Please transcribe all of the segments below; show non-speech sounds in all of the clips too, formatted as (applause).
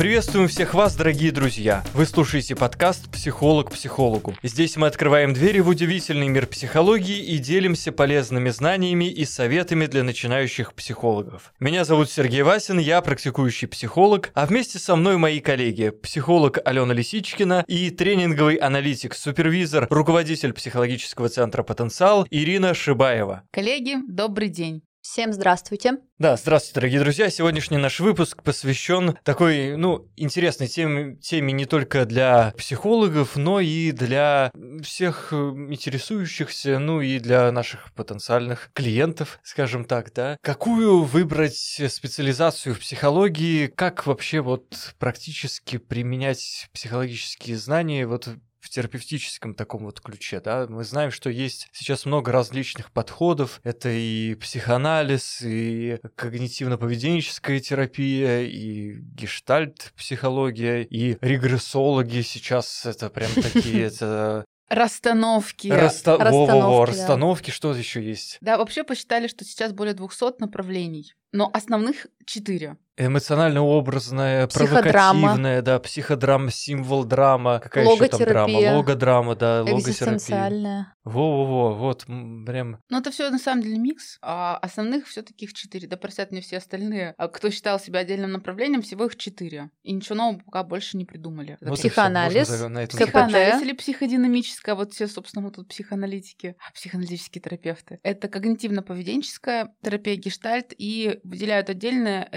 Приветствуем всех вас, дорогие друзья! Вы слушаете подкаст «Психолог психологу». Здесь мы открываем двери в удивительный мир психологии и делимся полезными знаниями и советами для начинающих психологов. Меня зовут Сергей Васин, я практикующий психолог, а вместе со мной мои коллеги, психолог Алена Лисичкина и тренинговый аналитик, супервизор, руководитель психологического центра «Потенциал» Ирина Шибаева. Коллеги, добрый день. Всем здравствуйте. Да, здравствуйте, дорогие друзья. Сегодняшний наш выпуск посвящен такой, ну, интересной теме, теме не только для психологов, но и для всех э, интересующихся, ну и для наших потенциальных клиентов, скажем так, да. Какую выбрать специализацию в психологии, как вообще вот практически применять психологические знания вот в терапевтическом таком вот ключе, да, мы знаем, что есть сейчас много различных подходов, это и психоанализ, и когнитивно-поведенческая терапия, и гештальт-психология, и регрессологи сейчас это прям такие, (laughs) это Расстановки. Раста... Расстановки, да. расстановки, что еще есть? Да, вообще посчитали, что сейчас более 200 направлений, но основных 4. Эмоционально-образная, провокативная, да, психодрама, символ драма, какая еще там драма, Логотерапия. логодрама, да, логотерапия. Экзистенциальная. Во-во-во, вот, прям Но это все на самом деле микс, а основных все таких 4. Да простят мне все остальные. А кто считал себя отдельным направлением, всего их 4. И ничего нового пока больше не придумали. Это Вот Психоанализ. Психоанализ или психодинамическая, вот все, собственно, мы тут психоаналитики, а психоаналитические терапевты. Это когнитивно-поведенческая терапия гештальт и выделяют отдельная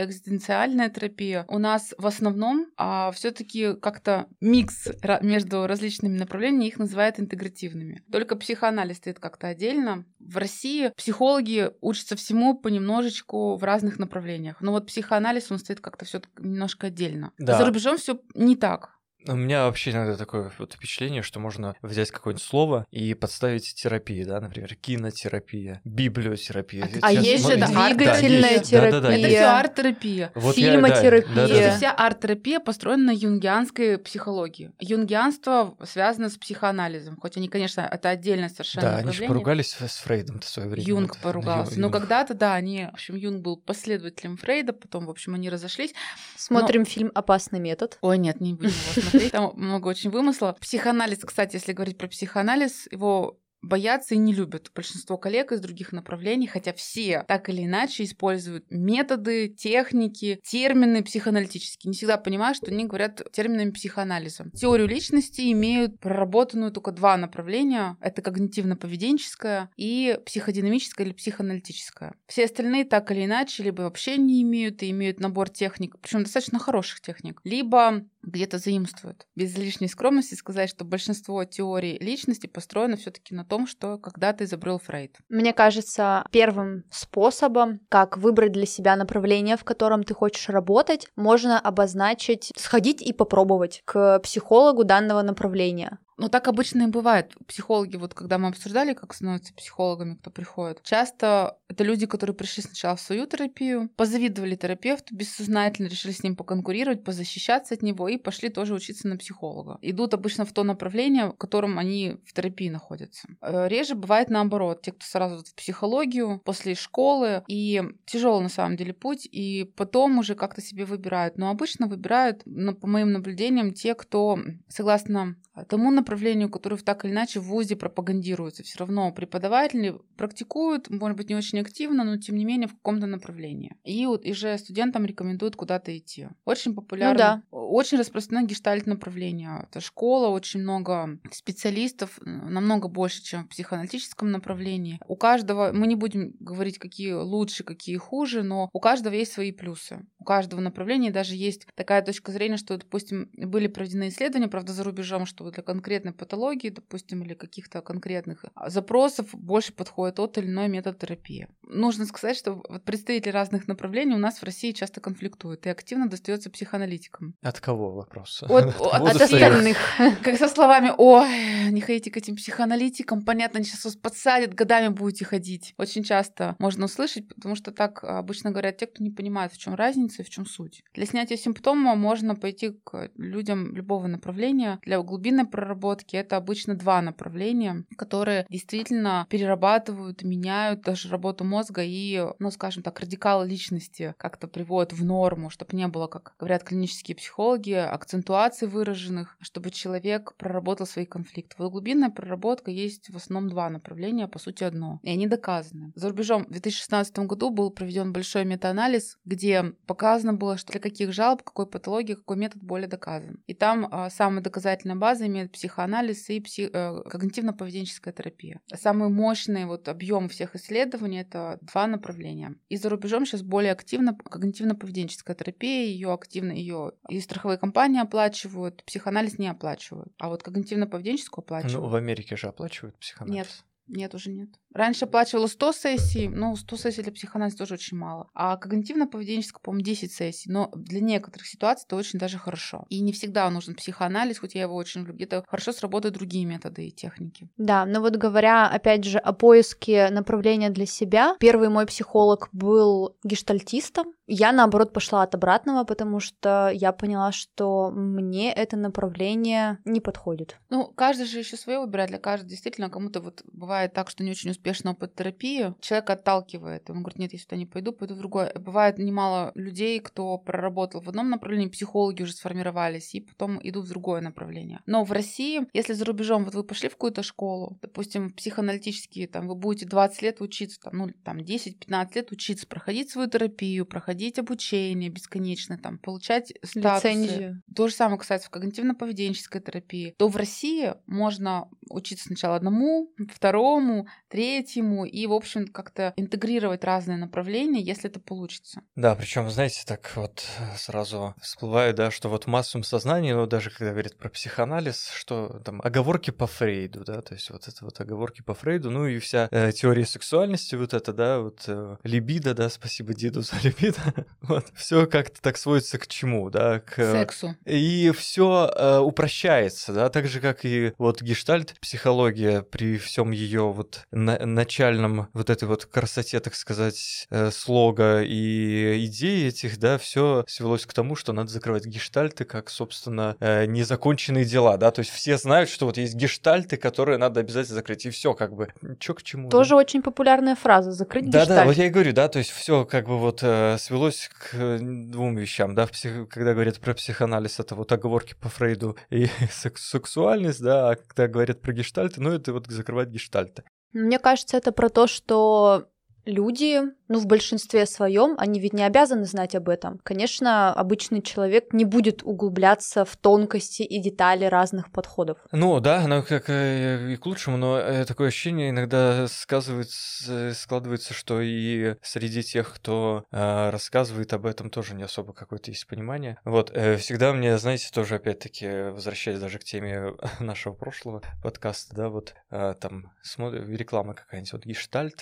экзистенциальная терапия. У нас в основном а, все-таки как-то микс между различными направлениями, их называют интегративными. Только психоанализ стоит как-то отдельно. В России психологи учатся всему понемножечку в разных направлениях. Но вот психоанализ, он стоит как-то все немножко отдельно. Да. За рубежом все не так. У меня вообще иногда такое вот впечатление, что можно взять какое-нибудь слово и подставить терапии, да, например, кинотерапия, библиотерапия. А Сейчас есть же, смотрите, да, двигательная есть. Да-да-да, терапия. Это есть. все арт-терапия. Вот я- фильмотерапия. да, Потому что да-да-да. вся арт-терапия построена на юнгианской психологии. Юнгианство связано с психоанализом. Хоть они, конечно, это отдельное совершенно Да, они же направление. поругались с Фрейдом в свое время. Юнг вот. поругался. Ю- Но Юнг. когда-то, да, они, в общем, Юнг был последователем Фрейда, потом, в общем, они разошлись. Смотрим фильм «Опасный метод». Ой, нет, не будем его смотреть. Там много очень вымысла. Психоанализ, кстати, если говорить про психоанализ, его боятся и не любят большинство коллег из других направлений, хотя все так или иначе используют методы, техники, термины психоаналитические. Не всегда понимаю, что они говорят терминами психоанализа. Теорию личности имеют проработанную только два направления. Это когнитивно-поведенческая и психодинамическая или психоаналитическая. Все остальные так или иначе либо вообще не имеют и имеют набор техник, причем достаточно хороших техник, либо где-то заимствуют. Без лишней скромности сказать, что большинство теорий личности построено все-таки на том, что когда-то изобрел Фрейд. Мне кажется, первым способом, как выбрать для себя направление, в котором ты хочешь работать, можно обозначить, сходить и попробовать к психологу данного направления. Но так обычно и бывает. Психологи, вот когда мы обсуждали, как становятся психологами, кто приходит, часто это люди, которые пришли сначала в свою терапию, позавидовали терапевту, бессознательно решили с ним поконкурировать, позащищаться от него и пошли тоже учиться на психолога. Идут обычно в то направление, в котором они в терапии находятся. Э, Реже бывает наоборот. Те, кто сразу в психологию после школы, и тяжелый на самом деле путь, и потом уже как-то себе выбирают. Но обычно выбирают, по моим наблюдениям, те, кто согласно тому направлению, которое так или иначе в ВУЗе пропагандируется. Все равно преподаватели практикуют, может быть, не очень активно, но тем не менее в каком-то направлении. И, вот, и же студентам рекомендуют куда-то идти. Очень популярно, очень распространено гештальт направление. Это школа, очень много специалистов, намного больше, чем в психоаналитическом направлении. У каждого, мы не будем говорить, какие лучше, какие хуже, но у каждого есть свои плюсы. У каждого направления даже есть такая точка зрения, что, допустим, были проведены исследования, правда, за рубежом, что для конкретной патологии, допустим, или каких-то конкретных а, запросов больше подходит тот или иной метод терапии. Нужно сказать, что представители разных направлений у нас в России часто конфликтуют и активно достается психоаналитикам. От кого вопрос? От- От от От остальных. Как со словами «Ой, не ходите к этим психоаналитикам, понятно, они сейчас вас подсадят, годами будете ходить». Очень часто можно услышать, потому что так обычно говорят те, кто не понимает, в чем разница разница и в чем суть. Для снятия симптома можно пойти к людям любого направления. Для глубинной проработки это обычно два направления, которые действительно перерабатывают, меняют даже работу мозга и, ну, скажем так, радикал личности как-то приводят в норму, чтобы не было, как говорят клинические психологи, акцентуаций выраженных, чтобы человек проработал свои конфликты. Вот глубинная проработка есть в основном два направления, по сути одно. И они доказаны. За рубежом в 2016 году был проведен большой метаанализ, где показано было, что для каких жалоб, какой патологии, какой метод более доказан. И там а, самая доказательная база имеет психоанализ и псих... э, когнитивно-поведенческая терапия. Самый мощный вот объем всех исследований это два направления. И за рубежом сейчас более активно когнитивно-поведенческая терапия, ее активно ее и страховые компании оплачивают, психоанализ не оплачивают, а вот когнитивно-поведенческую оплачивают. Ну, в Америке же оплачивают психоанализ. Нет. Нет, уже нет. Раньше оплачивала 100 сессий, но 100 сессий для психоанализа тоже очень мало. А когнитивно-поведенческая, по-моему, 10 сессий. Но для некоторых ситуаций это очень даже хорошо. И не всегда нужен психоанализ, хоть я его очень люблю. Где-то хорошо сработают другие методы и техники. Да, но вот говоря, опять же, о поиске направления для себя, первый мой психолог был гештальтистом. Я, наоборот, пошла от обратного, потому что я поняла, что мне это направление не подходит. Ну, каждый же еще свое выбирает. Для каждого действительно кому-то вот бывает так, что не очень успешно опыт терапии. Человек отталкивает. Он говорит, нет, я сюда не пойду, пойду в другое. Бывает немало людей, кто проработал в одном направлении, психологи уже сформировались, и потом идут в другое направление. Но в России, если за рубежом, вот вы пошли в какую-то школу, допустим, психоаналитические, там, вы будете 20 лет учиться, там, ну, там, 10-15 лет учиться, проходить свою терапию, проходить проходить обучение бесконечно, там, получать статусы. Лицензию. То же самое касается в когнитивно-поведенческой терапии. То в России можно учиться сначала одному, второму, третьему и, в общем, как-то интегрировать разные направления, если это получится. Да, причем, знаете, так вот сразу всплывает, да, что вот в массовом сознании, ну, даже когда говорят про психоанализ, что там оговорки по Фрейду, да, то есть вот это вот оговорки по Фрейду, ну и вся э, теория сексуальности, вот это, да, вот э, либидо, да, спасибо деду за либидо, (laughs) вот, все как-то так сводится к чему, да, к... Сексу. И все э, упрощается, да, так же, как и вот гештальт психология при всем ее вот на начальном вот этой вот красоте, так сказать, э, слога и идеи этих, да, все свелось к тому, что надо закрывать гештальты как, собственно, э, незаконченные дела, да, то есть все знают, что вот есть гештальты, которые надо обязательно закрыть, и все как бы, чё к чему. Тоже да? очень популярная фраза, закрыть Да, гештальт. да, вот я и говорю, да, то есть все как бы вот э, свелось к э, двум вещам, да, в псих... когда говорят про психоанализ, это вот оговорки по Фрейду и (laughs) секс сексуальность, да, а когда говорят про гештальты, ну это вот закрывать гештальты. Мне кажется, это про то, что люди, ну, в большинстве своем, они ведь не обязаны знать об этом. Конечно, обычный человек не будет углубляться в тонкости и детали разных подходов. Ну да, оно как э, и к лучшему, но э, такое ощущение иногда сказывается, складывается, что и среди тех, кто э, рассказывает об этом, тоже не особо какое-то есть понимание. Вот, э, всегда мне, знаете, тоже опять-таки, возвращаясь даже к теме (laughs) нашего прошлого подкаста, да, вот э, там смотр... реклама какая-нибудь, вот гештальт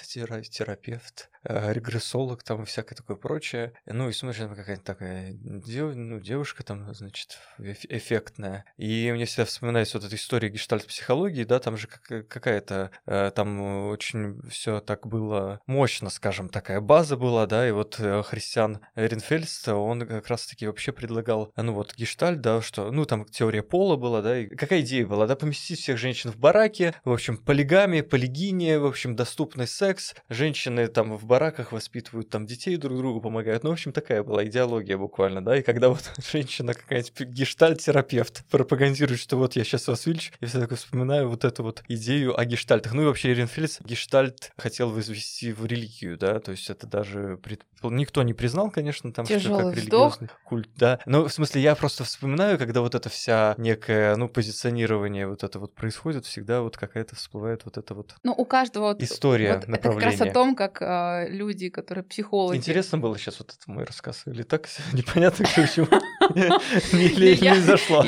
терапия терапевт, э, регрессолог там и всякое такое прочее. Ну и смотришь, там какая-то такая дев, ну, девушка там, значит, эффектная. И мне всегда вспоминается вот эта история гештальт-психологии, да, там же какая-то, э, там очень все так было мощно, скажем, такая база была, да, и вот э, Христиан Ренфельст, он как раз-таки вообще предлагал, ну вот гештальт, да, что, ну там теория пола была, да, и какая идея была, да, поместить всех женщин в бараке, в общем, полигамия, полигиния, в общем, доступный секс, женщины женщины там в бараках воспитывают там детей друг другу помогают. Ну, в общем, такая была идеология буквально, да. И когда вот (laughs) женщина какая-нибудь гештальт-терапевт пропагандирует, что вот я сейчас вас вылечу, я всегда вспоминаю вот эту вот идею о гештальтах. Ну и вообще Эренфельд гештальт хотел возвести в религию, да, то есть это даже пред... никто не признал, конечно, там Тяжелый что как вздох. религиозный культ, да. Но в смысле я просто вспоминаю, когда вот это вся некое, ну, позиционирование вот это вот происходит, всегда вот какая-то всплывает вот это вот Ну, у каждого вот, история вот это как раз о том, как а, люди, которые психологи. Интересно было сейчас вот это мой рассказ, или так (laughs) непонятно, к чему (laughs) (laughs) не зашло.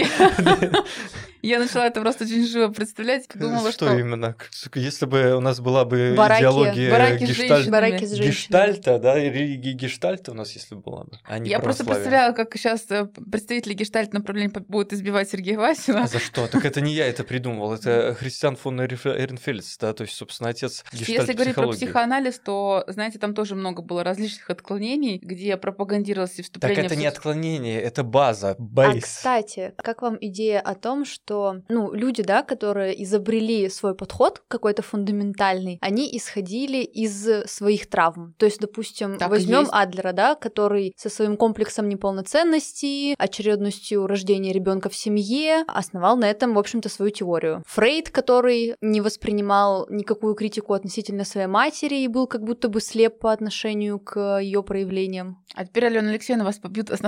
Я начала это просто очень живо представлять, думала, Что что... именно? Если бы у нас была бы Бараки- идеология бараки с гештальт- женщинами. Бараки с женщинами. гештальта, да, религии гештальта у нас, если была бы, а не Я просто представляла, как сейчас представители гештальт направления будут избивать Сергея Васина. А за что? Так это не я это придумал, это Христиан фон Эренфельдс, да, то есть, собственно, отец Если говорить про психоанализ, то что, знаете, там тоже много было различных отклонений, где пропагандировалось и вступление... Так это в не отклонение, это база, А, бейс. кстати, как вам идея о том, что, ну, люди, да, которые изобрели свой подход какой-то фундаментальный, они исходили из своих травм. То есть, допустим, Так возьмем. Адлера, да, который со своим комплексом неполноценности, очередностью рождения ребенка в семье основал на этом, в общем-то, свою теорию. Фрейд, который не воспринимал никакую критику относительно своей матери и был как будто бы слеп по отношению к ее проявлениям. А теперь, Алена Алексеевна, вас побьют это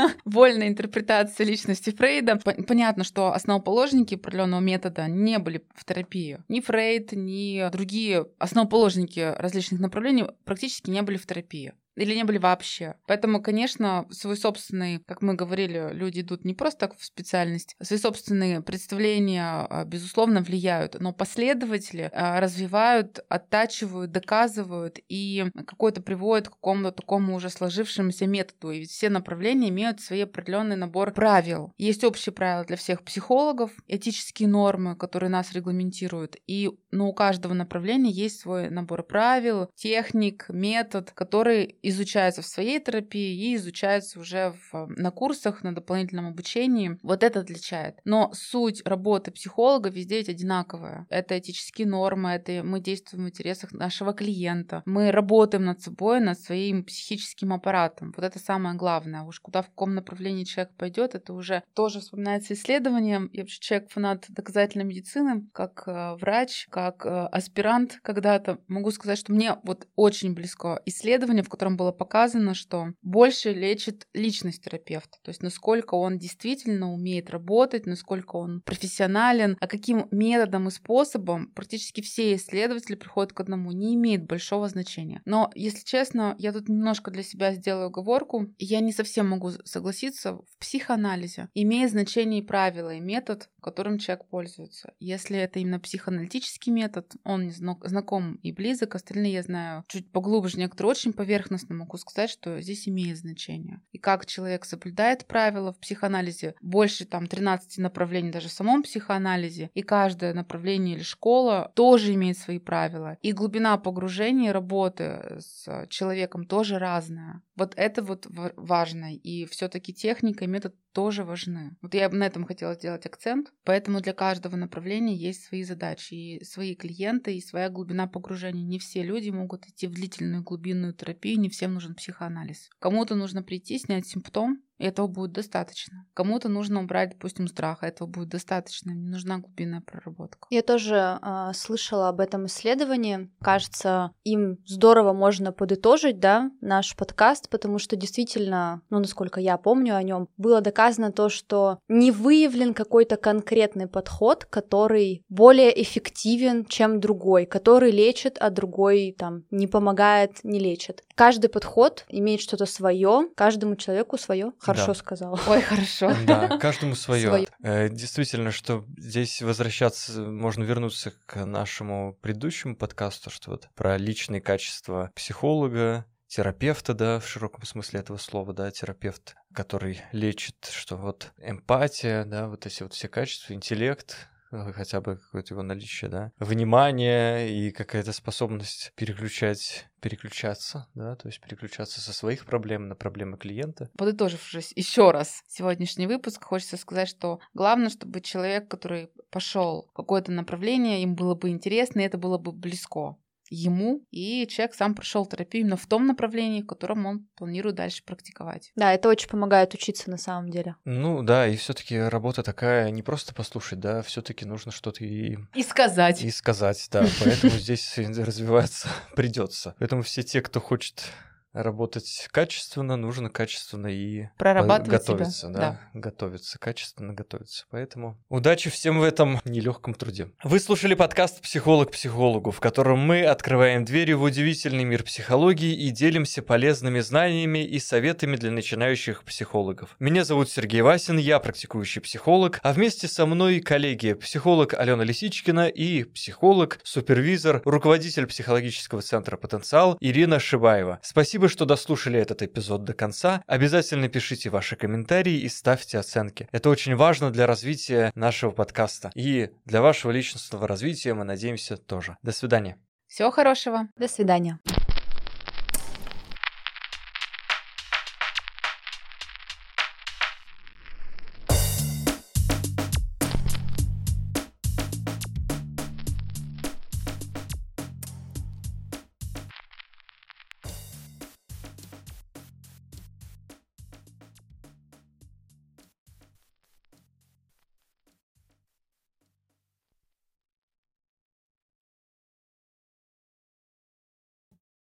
(laughs) вольная интерпретация личности Фрейда. Пон- Понятно, что основоположники определенного метода не были в терапии. Ни Фрейд, ни другие основоположники различных направлений практически не были в терапии. Или не были вообще. Поэтому, конечно, свой собственный, как мы говорили, люди идут не просто так в специальность, свои собственные представления, а, безусловно, влияют, но последователи а, развивают, оттачивают, доказывают и какой-то приводят к какому-то такому уже сложившемуся методу. И ведь все направления имеют свой определенный набор правил. Есть общие правила для всех психологов, этические нормы, которые нас регламентируют. И ну, у каждого направления есть свой набор правил, техник, метод, который изучается в своей терапии и изучается уже в, на курсах, на дополнительном обучении. Вот это отличает. Но суть работы психолога везде ведь одинаковая. Это этические нормы, это мы действуем в интересах нашего клиента. Мы работаем над собой, над своим психическим аппаратом. Вот это самое главное. Уж куда в каком направлении человек пойдет, это уже тоже вспоминается исследованием. Я вообще человек фанат доказательной медицины, как э, врач, как э, аспирант когда-то. Могу сказать, что мне вот очень близко исследование, в котором было показано, что больше лечит личность терапевта. То есть насколько он действительно умеет работать, насколько он профессионален, а каким методом и способом практически все исследователи приходят к одному, не имеет большого значения. Но, если честно, я тут немножко для себя сделаю оговорку. Я не совсем могу согласиться. В психоанализе имеет значение и правила, и метод, которым человек пользуется. Если это именно психоаналитический метод, он не зна- знаком и близок, остальные я знаю чуть поглубже, некоторые очень поверхностно могу сказать, что здесь имеет значение. И как человек соблюдает правила в психоанализе, больше там 13 направлений даже в самом психоанализе, и каждое направление или школа тоже имеет свои правила. И глубина погружения работы с человеком тоже разная. Вот это вот ва- важно. И все-таки техника и метод тоже важны. Вот я на этом хотела сделать акцент. Поэтому для каждого направления есть свои задачи и свои клиенты, и своя глубина погружения. Не все люди могут идти в длительную глубинную терапию, не всем нужен психоанализ. Кому-то нужно прийти, снять симптом, этого будет достаточно. Кому-то нужно убрать, допустим, страх, и этого будет достаточно. Не нужна глубинная проработка. Я тоже а, слышала об этом исследовании. Кажется, им здорово можно подытожить, да, наш подкаст, потому что действительно, ну, насколько я помню о нем, было доказано то, что не выявлен какой-то конкретный подход, который более эффективен, чем другой, который лечит, а другой там не помогает, не лечит. Каждый подход имеет что-то свое, каждому человеку свое. Хорошо Да. сказала. (laughs) Ой, хорошо. Да, каждому свое. Своё. Действительно, что здесь возвращаться, можно вернуться к нашему предыдущему подкасту, что вот про личные качества психолога, терапевта, да, в широком смысле этого слова, да, терапевт, который лечит, что вот эмпатия, да, вот эти вот все качества, интеллект, э, хотя бы какое-то его наличие, да, внимание и какая-то способность переключать, переключаться, да, то есть переключаться со своих проблем на проблемы клиента. Подытожившись еще раз сегодняшний выпуск, хочется сказать, что главное, чтобы человек, который пошел в какое-то направление, им было бы интересно, и это было бы близко ему, и человек сам прошел терапию именно в том направлении, в котором он планирует дальше практиковать. Да, это очень помогает учиться на самом деле. Ну да, и все-таки работа такая не просто послушать, да, все-таки нужно что-то и, И сказать. и сказать, да. Поэтому (laughs) здесь развиваться придется. Поэтому все те, кто хочет работать качественно, нужно качественно и Прорабатывать себя, готовиться, да, да. готовиться, качественно готовиться. Поэтому удачи всем в этом нелегком труде. Вы слушали подкаст «Психолог психологу», в котором мы открываем двери в удивительный мир психологии и делимся полезными знаниями и советами для начинающих психологов. Меня зовут Сергей Васин, я практикующий психолог, а вместе со мной коллеги психолог Алена Лисичкина и психолог, супервизор, руководитель психологического центра «Потенциал» Ирина Шибаева. Спасибо Спасибо, что дослушали этот эпизод до конца. Обязательно пишите ваши комментарии и ставьте оценки. Это очень важно для развития нашего подкаста. И для вашего личностного развития мы надеемся тоже. До свидания. Всего хорошего. До свидания.